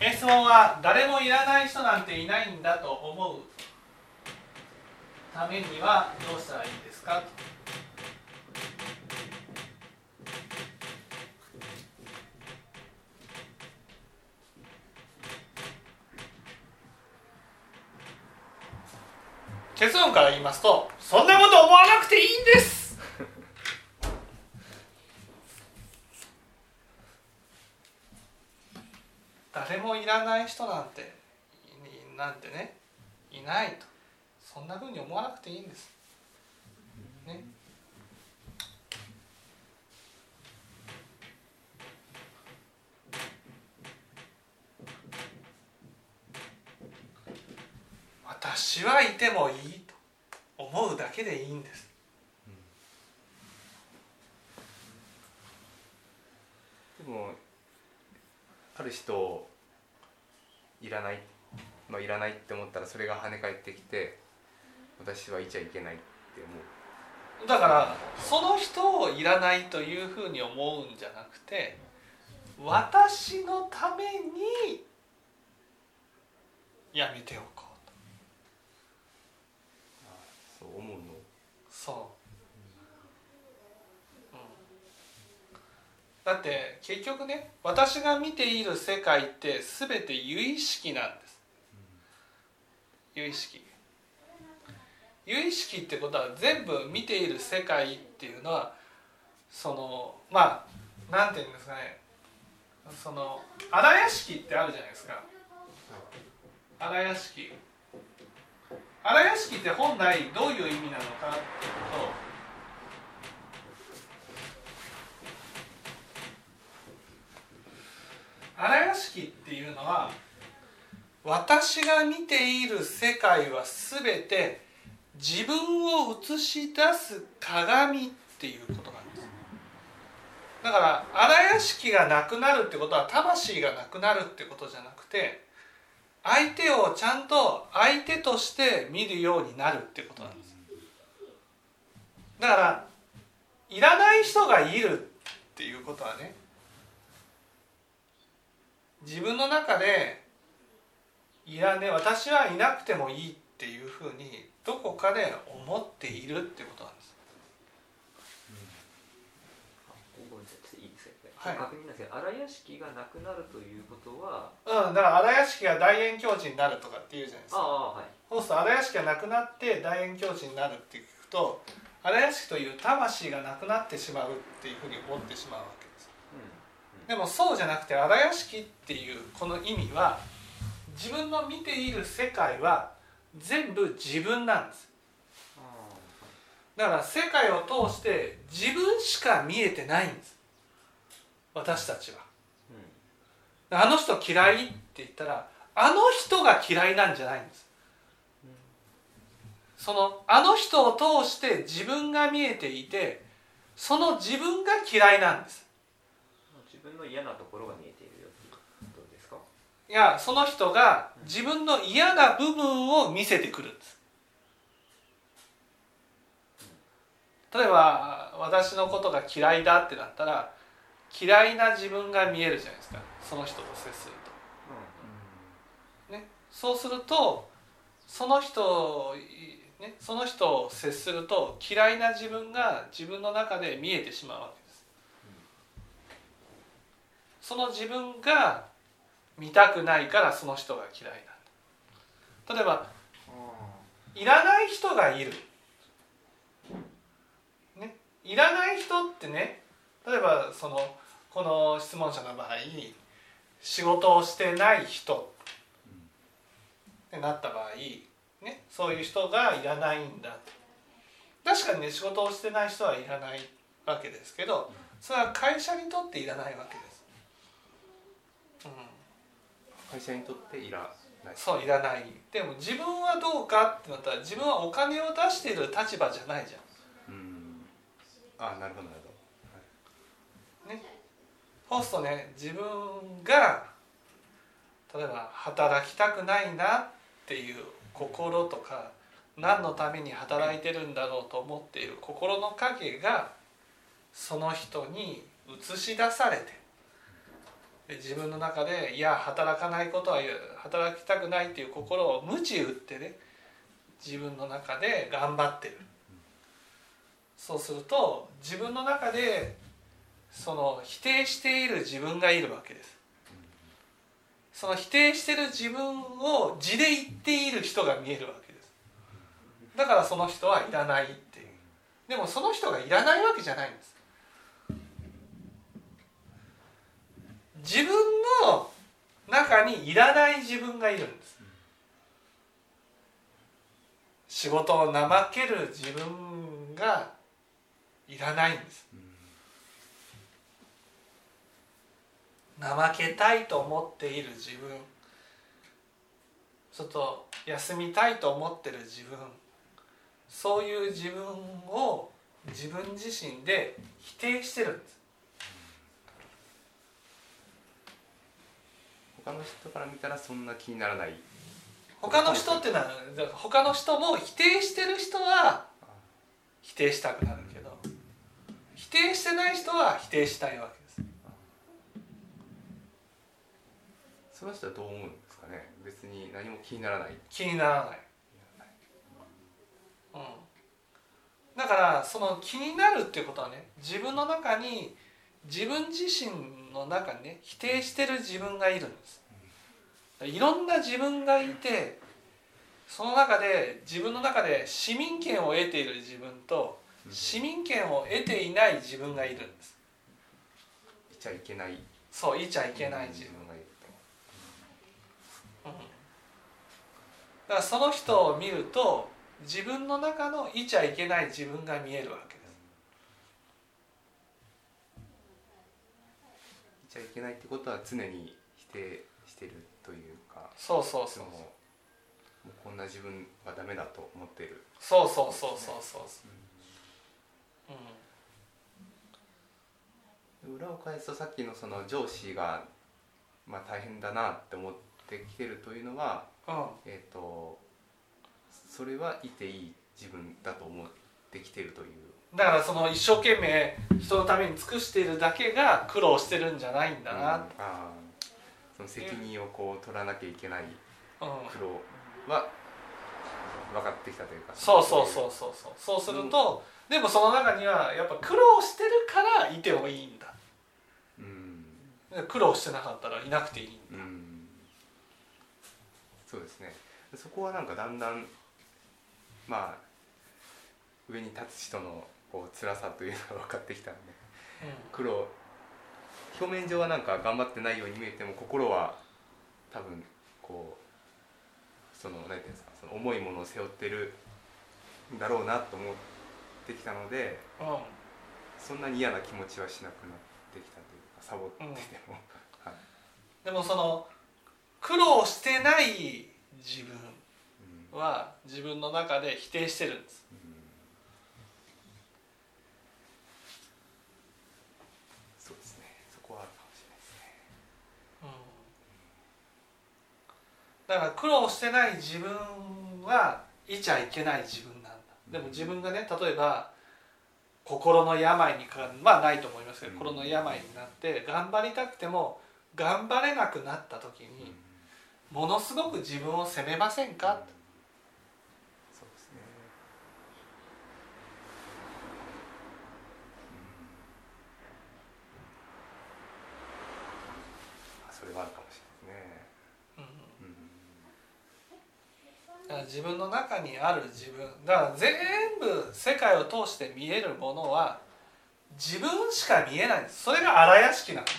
質問は誰もいらない人なんていないんだと思うためにはどうしたらいいですか？結論から言いますとそんなこと思わなくていいんです誰もいらない人なんてなんてねいないと。そんなふうに思わなくていいんです。ね。私はいてもいいと思うだけでいいんです。でもある人いらない。まあいらないって思ったらそれが跳ね返ってきて私はいちゃいけないって思う。だからその人をいらないというふうに思うんじゃなくて私のためにやめておこうそう思うの？そう、うん、だって結局ね私が見ている世界って全て有意識なんです、有意識。有意識ってことは全部見ている世界っていうのはそのまあなんていうんですかね。その荒屋敷ってあるじゃないですか。荒屋敷。荒屋敷って本来どういう意味なのかというと荒屋敷っていうのは私が見ている世界は全て自分を映し出す鏡っていうことなんです。だから荒屋敷がなくなるってことは魂がなくなるってことじゃなくて相手をちゃんと相手として見るようになるってことなんです。だからいらない人がいるっていうことはね自分の中でいらね私はいなくてもいいっていうふうにどこかで思っているってことなんです。はい、確認なんですけど荒屋敷がなくなるということは？うんだから荒屋敷が大円教授になるとかっていうじゃないですか。あ、はい、そうすると荒屋敷がなくなって大円教授になるって聞くと荒屋敷という魂がなくなってしまうっていうふうに思ってしまう。わけで、もそうじゃなくて荒屋敷っていうこの意味は自分の見ている世界は全部自分なんです。だから世界を通して自分しか見えてないんです。私たちは、うん、あの人嫌いって言ったらあの人が嫌いなんじゃないんです、うん、そのあの人を通して自分が見えていてその自分が嫌いなんです。分の嫌なところが見えているよってことですか？いやその人が自分の嫌な部分を見せてくるんです。例えば私のことが嫌いだってなったら嫌いな自分が見えるじゃないですか。その人と接すると。ね、そうするとその人ね、その人を接すると嫌いな自分が自分の中で見えてしまうわけ。その自分が見たくないからその人が嫌いなんだ。例えばいらない人がいる。ね、いらない人ってね例えばそのこの質問者の場合仕事をしてない人ってなった場合、ね、そういう人がいらないんだ確かにね仕事をしてない人はいらないわけですけどそれは会社にとっていらないわけです。うん、会社にとっていらない。そういらない。でも自分はどうかってなったら自分はお金を出している立場じゃないじゃん。うん。あなるほどなるほど。ね。そうするとね自分が例えば働きたくないなっていう心とか何のために働いてるんだろうと思っている心の影がその人に映し出されて。で自分の中でいや働かないことは働きたくないっていう心を鞭打ってね自分の中で頑張ってる。そうすると自分の中でその否定している自分がいるわけです。その否定してる自分を字で言っている人が見えるわけです。だからその人はいらないっていう。でもその人がいらないわけじゃないんです。自分の中にいらない自分がいるんです。仕事を怠ける自分がいらないんです。怠けたいと思っている自分。ちょっと休みたいと思ってる自分。そういう自分を自分自身で否定してるんです。他の人から見たらそんな気にならない。他の人っていうのは他の人も否定してる人は否定したくなるけど否定してない人は否定したいわけです。その人はどう思うんですかね？別に何も気にならない。気にならない、うん、だからその気になるっていうことはね自分の中に自分自身の中にね否定してる自分がいるんです。いろんな自分がいてその中で自分の中で市民権を得ている自分と市民権を得ていない自分がいるんです。いちゃいけない。そういちゃいけない自分。がいるうん、だからその人を見ると自分の中のいちゃいけない自分が見えるわけですいちゃいけないってことは常に否定してるというかそうそうそうもうこんな自分はダメだと思ってる。そうそうそうそうそう。うん、裏を返すとさっきのその上司が、まあ、大変だなって思ってきてるというのは、うん、えーと、それはいていい自分だと思ってきてるというだからその一生懸命人のために尽くしているだけが苦労してるんじゃないんだな、うん、あその責任をこう取らなきゃいけない苦労は分かってきたというか、そうそうそうそうそう。そうすると、でもその中にはやっぱ苦労してるからいてもいいんだ、うん、苦労してなかったらいなくていいんだ、うん、そうですね。そこはなんかだんだんまあ上に立つ人のこう辛さというのが分かってきたんで、うん、苦労表面上はなんか頑張ってないように見えても心は多分こうその何て言うんですかその重いものを背負ってるんだろうなと思ってきたので、うん、そんなに嫌な気持ちはしなくなってきたというかサボってても、うん。はい、でもその苦労してない自分は自分の中で否定してるんです、うん、そうですねそこはあるかもしれないですね、だから苦労してない自分はいちゃいけない自分なんだ。でも自分がね例えば心の病にかまあないと思いますけど、心の病になって頑張りたくても頑張れなくなった時に、ものすごく自分を責めませんか、そうですね、それはあるかもしれないですね。自分の中にある自分だから全部世界を通して見えるものは自分しか見えないんです。それが荒屋敷なんです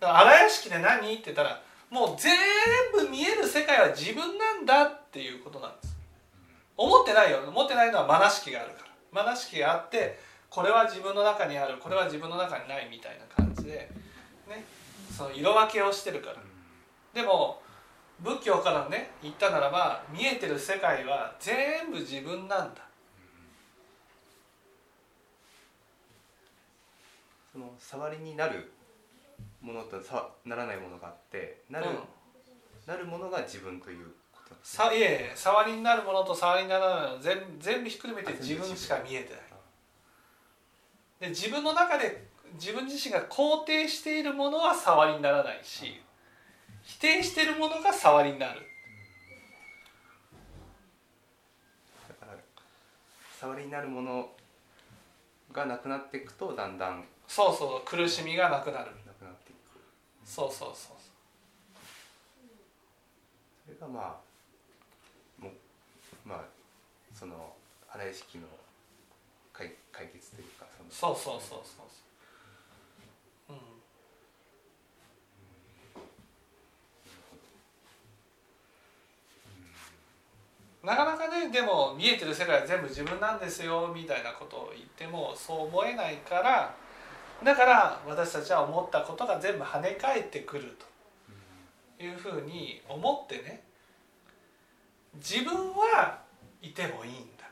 荒屋敷で何？って言ったらもう全部見える世界は自分なんだっていうことなんです。思ってないよ。思ってないのはまなしきがあるからまなしきがあってこれは自分の中にある。これは自分の中にないみたいな感じでね。その色分けをしてるから。でも仏教からね言ったならば見えてる世界は全部自分なんだ。その触りになるものとさならないものがあってなる、うん、なるものが自分ということ。さいえ触りになるものと触りにならないもの全全部ひっくるめて自分しか見えてない。で自分の中で自分自身が肯定しているものは触りにならないし否定しているものが触りになる。触りになるものがなくなっていくとだんだんそうそう苦しみがなくなる。なくなっていく。そうそうそうそれがまあもまあその荒屋敷の解解決というかそのそうそうそうそうそううんなかなかねでも見えてる世界は全部自分なんですよみたいなことを言ってもそう思えないからだから私たちは思ったことが全部跳ね返ってくると。いうふうに思ってね自分はいてもいいんだ。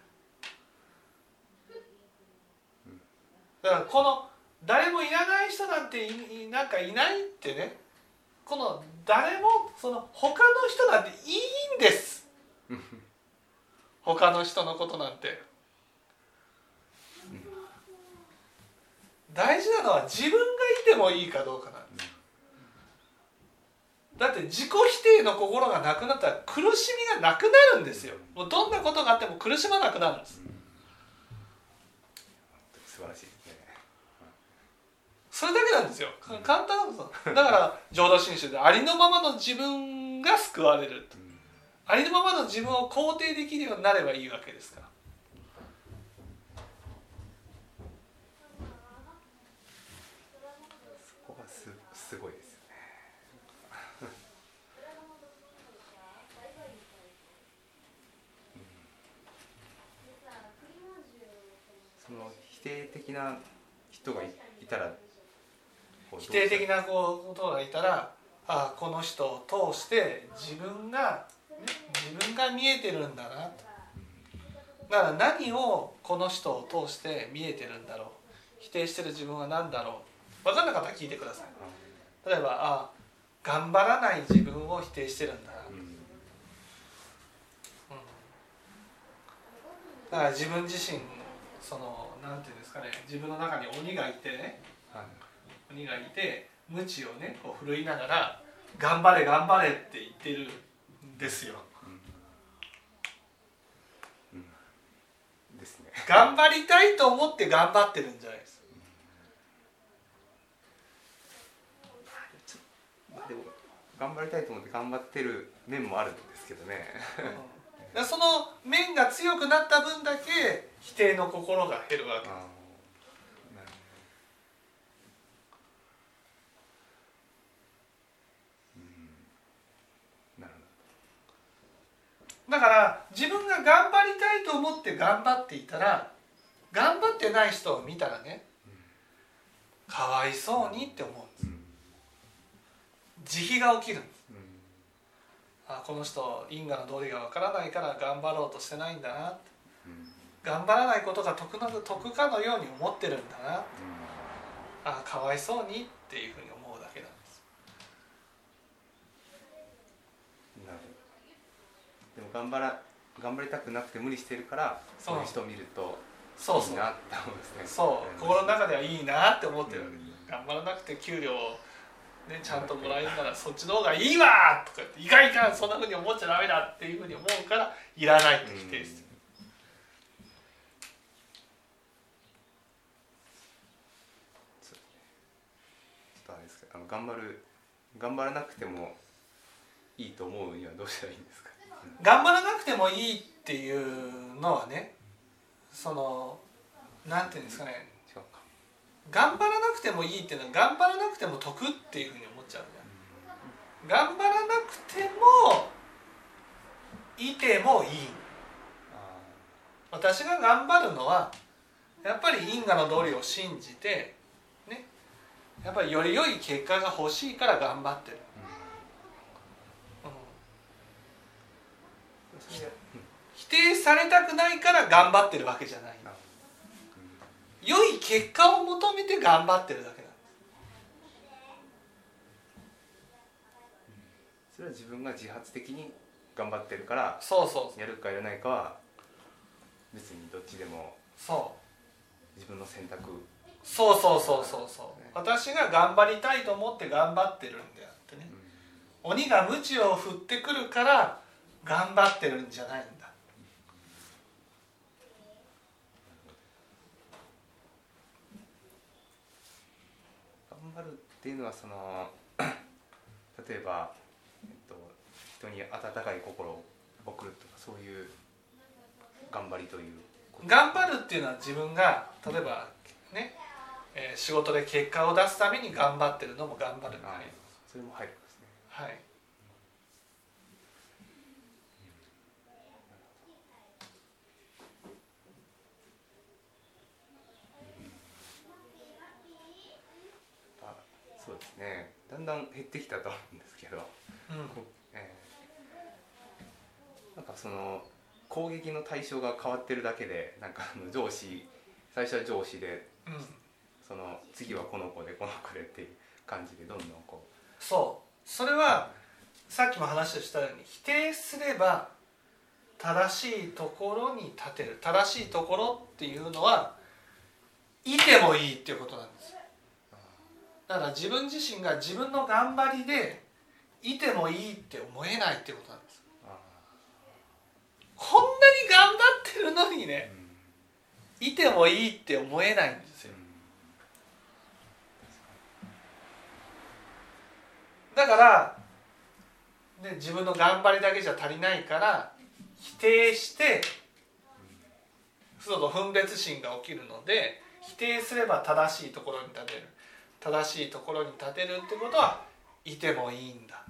だからこの誰もいらない人なんていなんかいないってねこの誰もその他の人なんていいんです。他の人のことなんて。大事なのは自分がいてもいいかどうかなんです。だって自己否定の心がなくなったら苦しみがなくなるんですよ。もうどんなことがあっても苦しまなくなるんです。素晴らしい。ですね。それだけなんですよ。か簡単なんですよだから浄土真宗でありのままの自分が救われるとありのままの自分を肯定できるようになればいいわけですから。そこがすすごいですよね。その否定的な人がいいたら否定的なことがいたらああこの人を通して自分が、ね、自分が見えてるんだな。とだから何をこの人を通して見えてるんだろう。否定してる自分は何だろう。分かんなかったら聞いてください。例えばああ頑張らない自分を否定してるんだな。うん。うん。だから自分自身そのなんていうんですかね。自分の中に鬼がいてね。はい。鬼がいて鞭をねこう振るいながら「頑張れ頑張れ」って言ってるんですよですね頑張りたいと思って頑張ってるんじゃないです。まあでも頑張りたいと思って頑張ってる面もあるんですけどね。うん。その面が強くなった分だけ否定の心が減るわけ。あーなるほど。うん。なるほだから自分が頑張りたいと思って頑張っていたら頑張ってない人を見たらねかわいそうにって思うんです。慈悲が起きるんです。うん。あこの人因果の道理がわからないから頑張ろうとしてないんだな頑張らないことが得な得かのように思ってるんだなあかわいそうにっていうふうに思うだけなんです。なるほど。でも頑張ら頑張りたくなくて無理してるからそそうういう人を見るとそうそう。いいなって思うんですね。そう。心の中ではいいなって思ってる。うん。頑張らなくて給料を、ね、ちゃんともらえるならそっちの方がいいわとか言っていかんいかんそんなふうに思っちゃダメだっていうふうに思うからいらないって否定すあの頑張る頑張らなくてもいいと思うにはどうしたらいいんですか、頑張らなくてもいいっていうのはねそのなんていうんですかね。頑張らなくてもいいっていうのは頑張らなくても得っていうふうに思っちゃうじゃん頑張らなくてもいてもいい。私が頑張るのはやっぱり因果の道理を信じてね。やっぱりより良い結果が欲しいから頑張ってる、うんそれで否定されたくないから頑張ってるわけじゃない。あ良い結果を求めて頑張ってるだけなんそれは自分が自発的に頑張ってるからそうそうやるかやらないかは別にどっちでもそ自分の選択。うそうそうそうそうそう。私が頑張りたいと思って頑張ってるんであってね。鬼が鞭を振ってくるから頑張ってるんじゃないんだ。頑張るっていうのはその 例えば、えっと、人に温かい心を送るとかそういう頑張りという頑張るっていうのは自分が例えばね、えー仕事で結果を出すために頑張ってるのも頑張るにな。りますそれも入るんですね。はいあそうですね。だんだん減ってきたと思うんですけど、うん。こえ。ーなんかその攻撃の対象が変わってるだけでなんかあの上司最初は上司でうん。その次はこの子でこの子でっていう感じでどんどんこそう。それはさっきも話をしたように否定すれば正しいところに立てる。正しいところっていうのはいてもいいっていうことなんですだから自分自身が自分の頑張りでいてもいいって思えないってことなんです。こんなに頑張ってるのにーねうん。いてもいいって思えないんですよ。だからで自分の頑張りだけじゃ足りないから否定してそうと分別心が起きるので否定すれば正しいところに立てる正しいところに立てるってことはいてもいいんだ。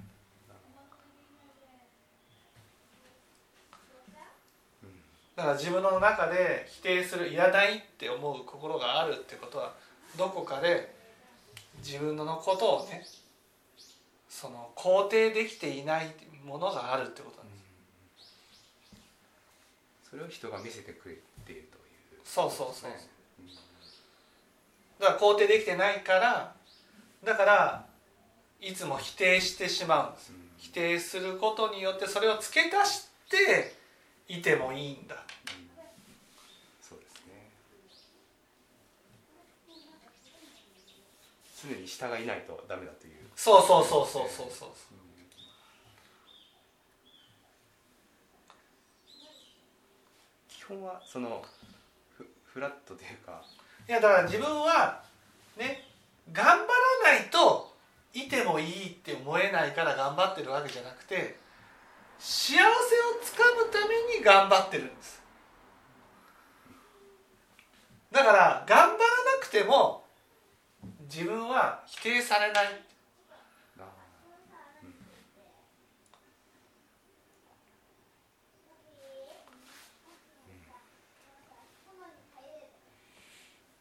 だから自分の中で否定するいらないって思う心があるってことはどこかで自分のことをねその肯定できていないものがあるってことなんです。それを人が見せてくれているという。そうそうそう。ねだから肯定できてないからだからいつも否定してしまうんです。うん。否定することによってそれを付け足していてもいいんだ。そうですね。常に従いないとダメだという。そうそうそうそうそうそう基本はそのフフラットというかいやだから自分はね頑張らないといてもいいって思えないから頑張ってるわけじゃなくて幸せをつかむために頑張ってるんです。だから頑張らなくても自分は否定されないあー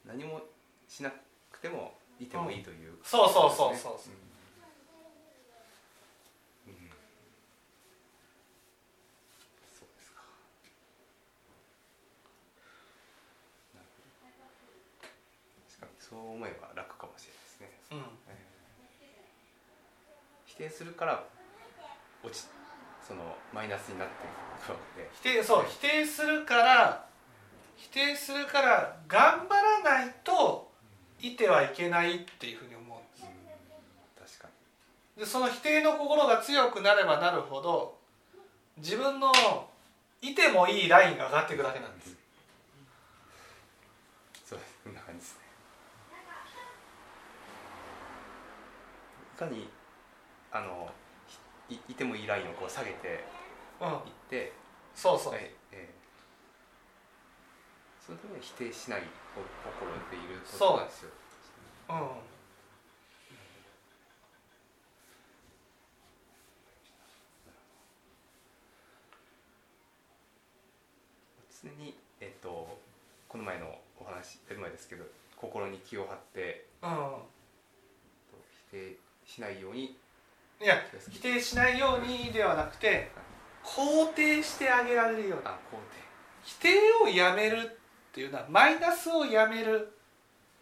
うん何もしなくてもいてもいいという、そうそうそうそううんそうですか。確かにそう思えば楽かもしれないですね、うん否定するから落ちそのマイナスになっていくわけで。否定そう否定するから否定するから頑張らないといてはいけないっていうふうに思うんです。確かでその否定の心が強くなればなるほど自分のいてもいいラインが上がっていくだけなんです。にそうですこんな感じですね。いかにあのいいてもいいラインをこう下げてうん。いって、そうそう、はい。えーそのために否定しないこ心でいることなんですよ。うん。常に、えっとこの前のお話やる前ですけど心に気を張ってう否定しないようにんいや否定しないようにではなくて肯定してあげられるように。あ肯否定をやめるっていうのはマイナスをやめる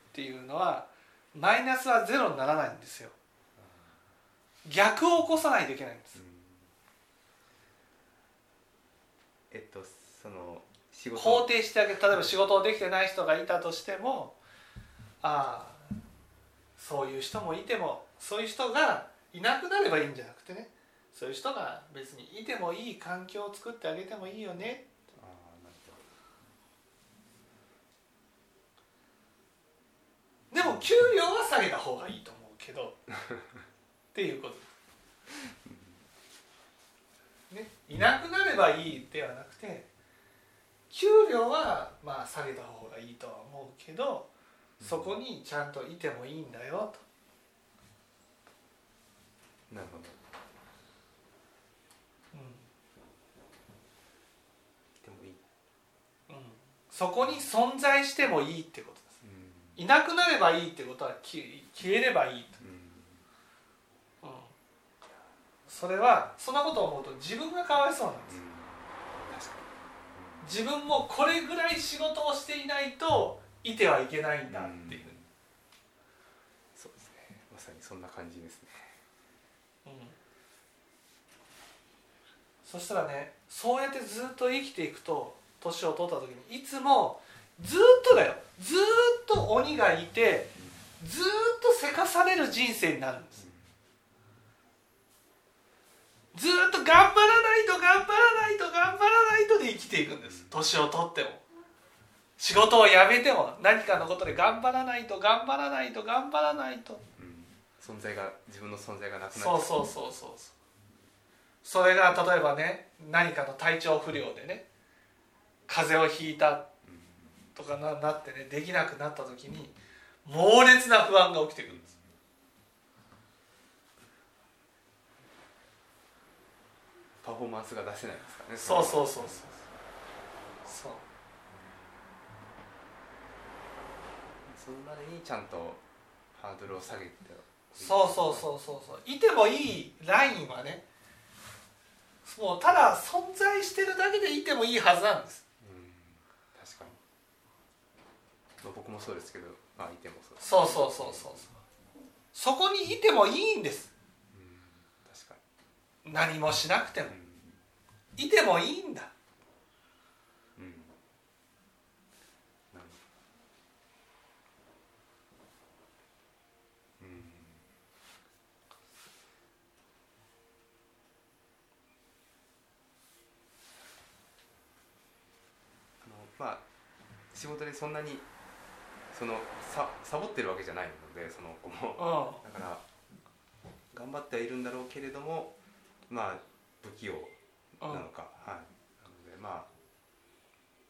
っていうのはマイナスはゼロにならないんですよ。逆を起こさないといけないんです。定、えっとその仕事。肯定してあげる。例えば仕事をできてない人がいたとしてもああそういう人もいてもそういう人がいなくなればいいんじゃなくてね。そういう人が別にいてもいい環境を作ってあげてもいいよねああなるでも給料は下げた方がいいと思うけどっていうこと。ね。いなくなればいいではなくて給料はまあ下げた方がいいとは思うけどそこにちゃんといてもいいんだよと。なるほど。そこに存在してもいいってこといなくなればいいってことは消消えればいいと、うん。うん、それはそんなことを思うと自分がかわいそうなんです。自分もこれぐらい仕事をしていないといてはいけないんだっていう。ふうに、にそうですね。まさにそんな感じですね。うん。そしたらねそうやってずっと生きていくと年を取った時にいつもずっとだよ。ずっと鬼がいてずっとせかされる人生になるんです。ずっと頑張らないと頑張らないと頑張らないとで生きていくんです。年を取っても。仕事を辞めても何かのことで頑張らないと頑張らないと頑張らないと。うん。存在が自分の存在がなくなっそうそうそうそうそう。それが例えばね何かの体調不良でね風邪をひいたとかななってねできなくなった時に猛烈な不安が起きてくるんです。パフォーマンスが出せないですからねそうそうそうそうそう。それまでにちゃんとハードルを下げて。そうそうそうそうそう。いてもいいラインはねもうただ存在してるだけでいてもいいはずなんですうん確かに、まあ、僕もそうですけどまあいてもそうそうそうそうそうそう。そこにいてもいいんです。うん確か何もしなくても。にいてもいいんだ。うん。うん。まあ仕事でそんなにそのさサボってるわけじゃないのでその子も。うだから頑張ってはいるんだろうけれどもまあ不器用なのか、はい。なのでまあ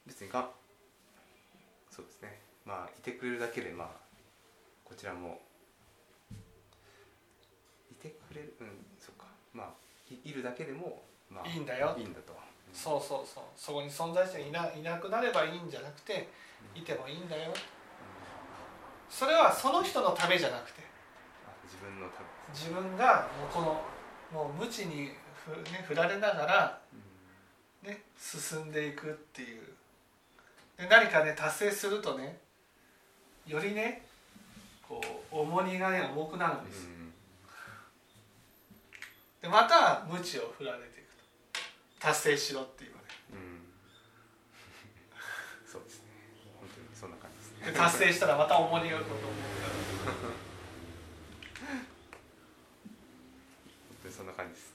別にがそうですね。まあいてくれるだけでまあこちらもいてくれるうんそっか。まあいいるだけでもまあいいんだよ。いいんだと。そうそうそう。そこに存在していないなくなればいいんじゃなくていてもいいんだよそれはその人のためじゃなくて。あ自分のた自分がもうこのもう無知にふ、ね、振られながら、ね、進んでいくっていう。で何かね達成するとねよりねこう重荷がね重くなるんです。でまた無知を振られていくと。達成しろって言われるうんそうですね本当にそんな感じですでね達成したらまた重荷がこう本当にそんな感じです。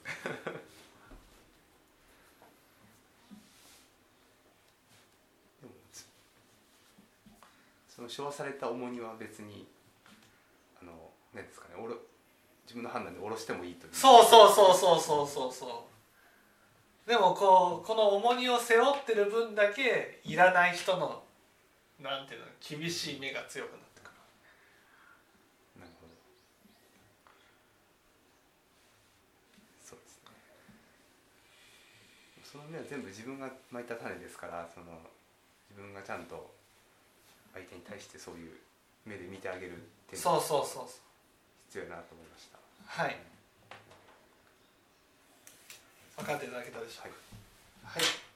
でもその昭和された重荷は別にあの何ですかねおろ自分の判断で下ろしてもいいというそうそうそうそうそうそうそう。でもこうこの重荷を背負ってる分だけいらない人のなんていうの厳しい目が強くなってくる。なるほど。そうですね。その目は全部自分が巻いた種ですからその自分がちゃんと相手に対してそういう目で見てあげるっていうのがそうそうそうそう。必要だなと思いました。はい。分かっていただけたでしょうか。はい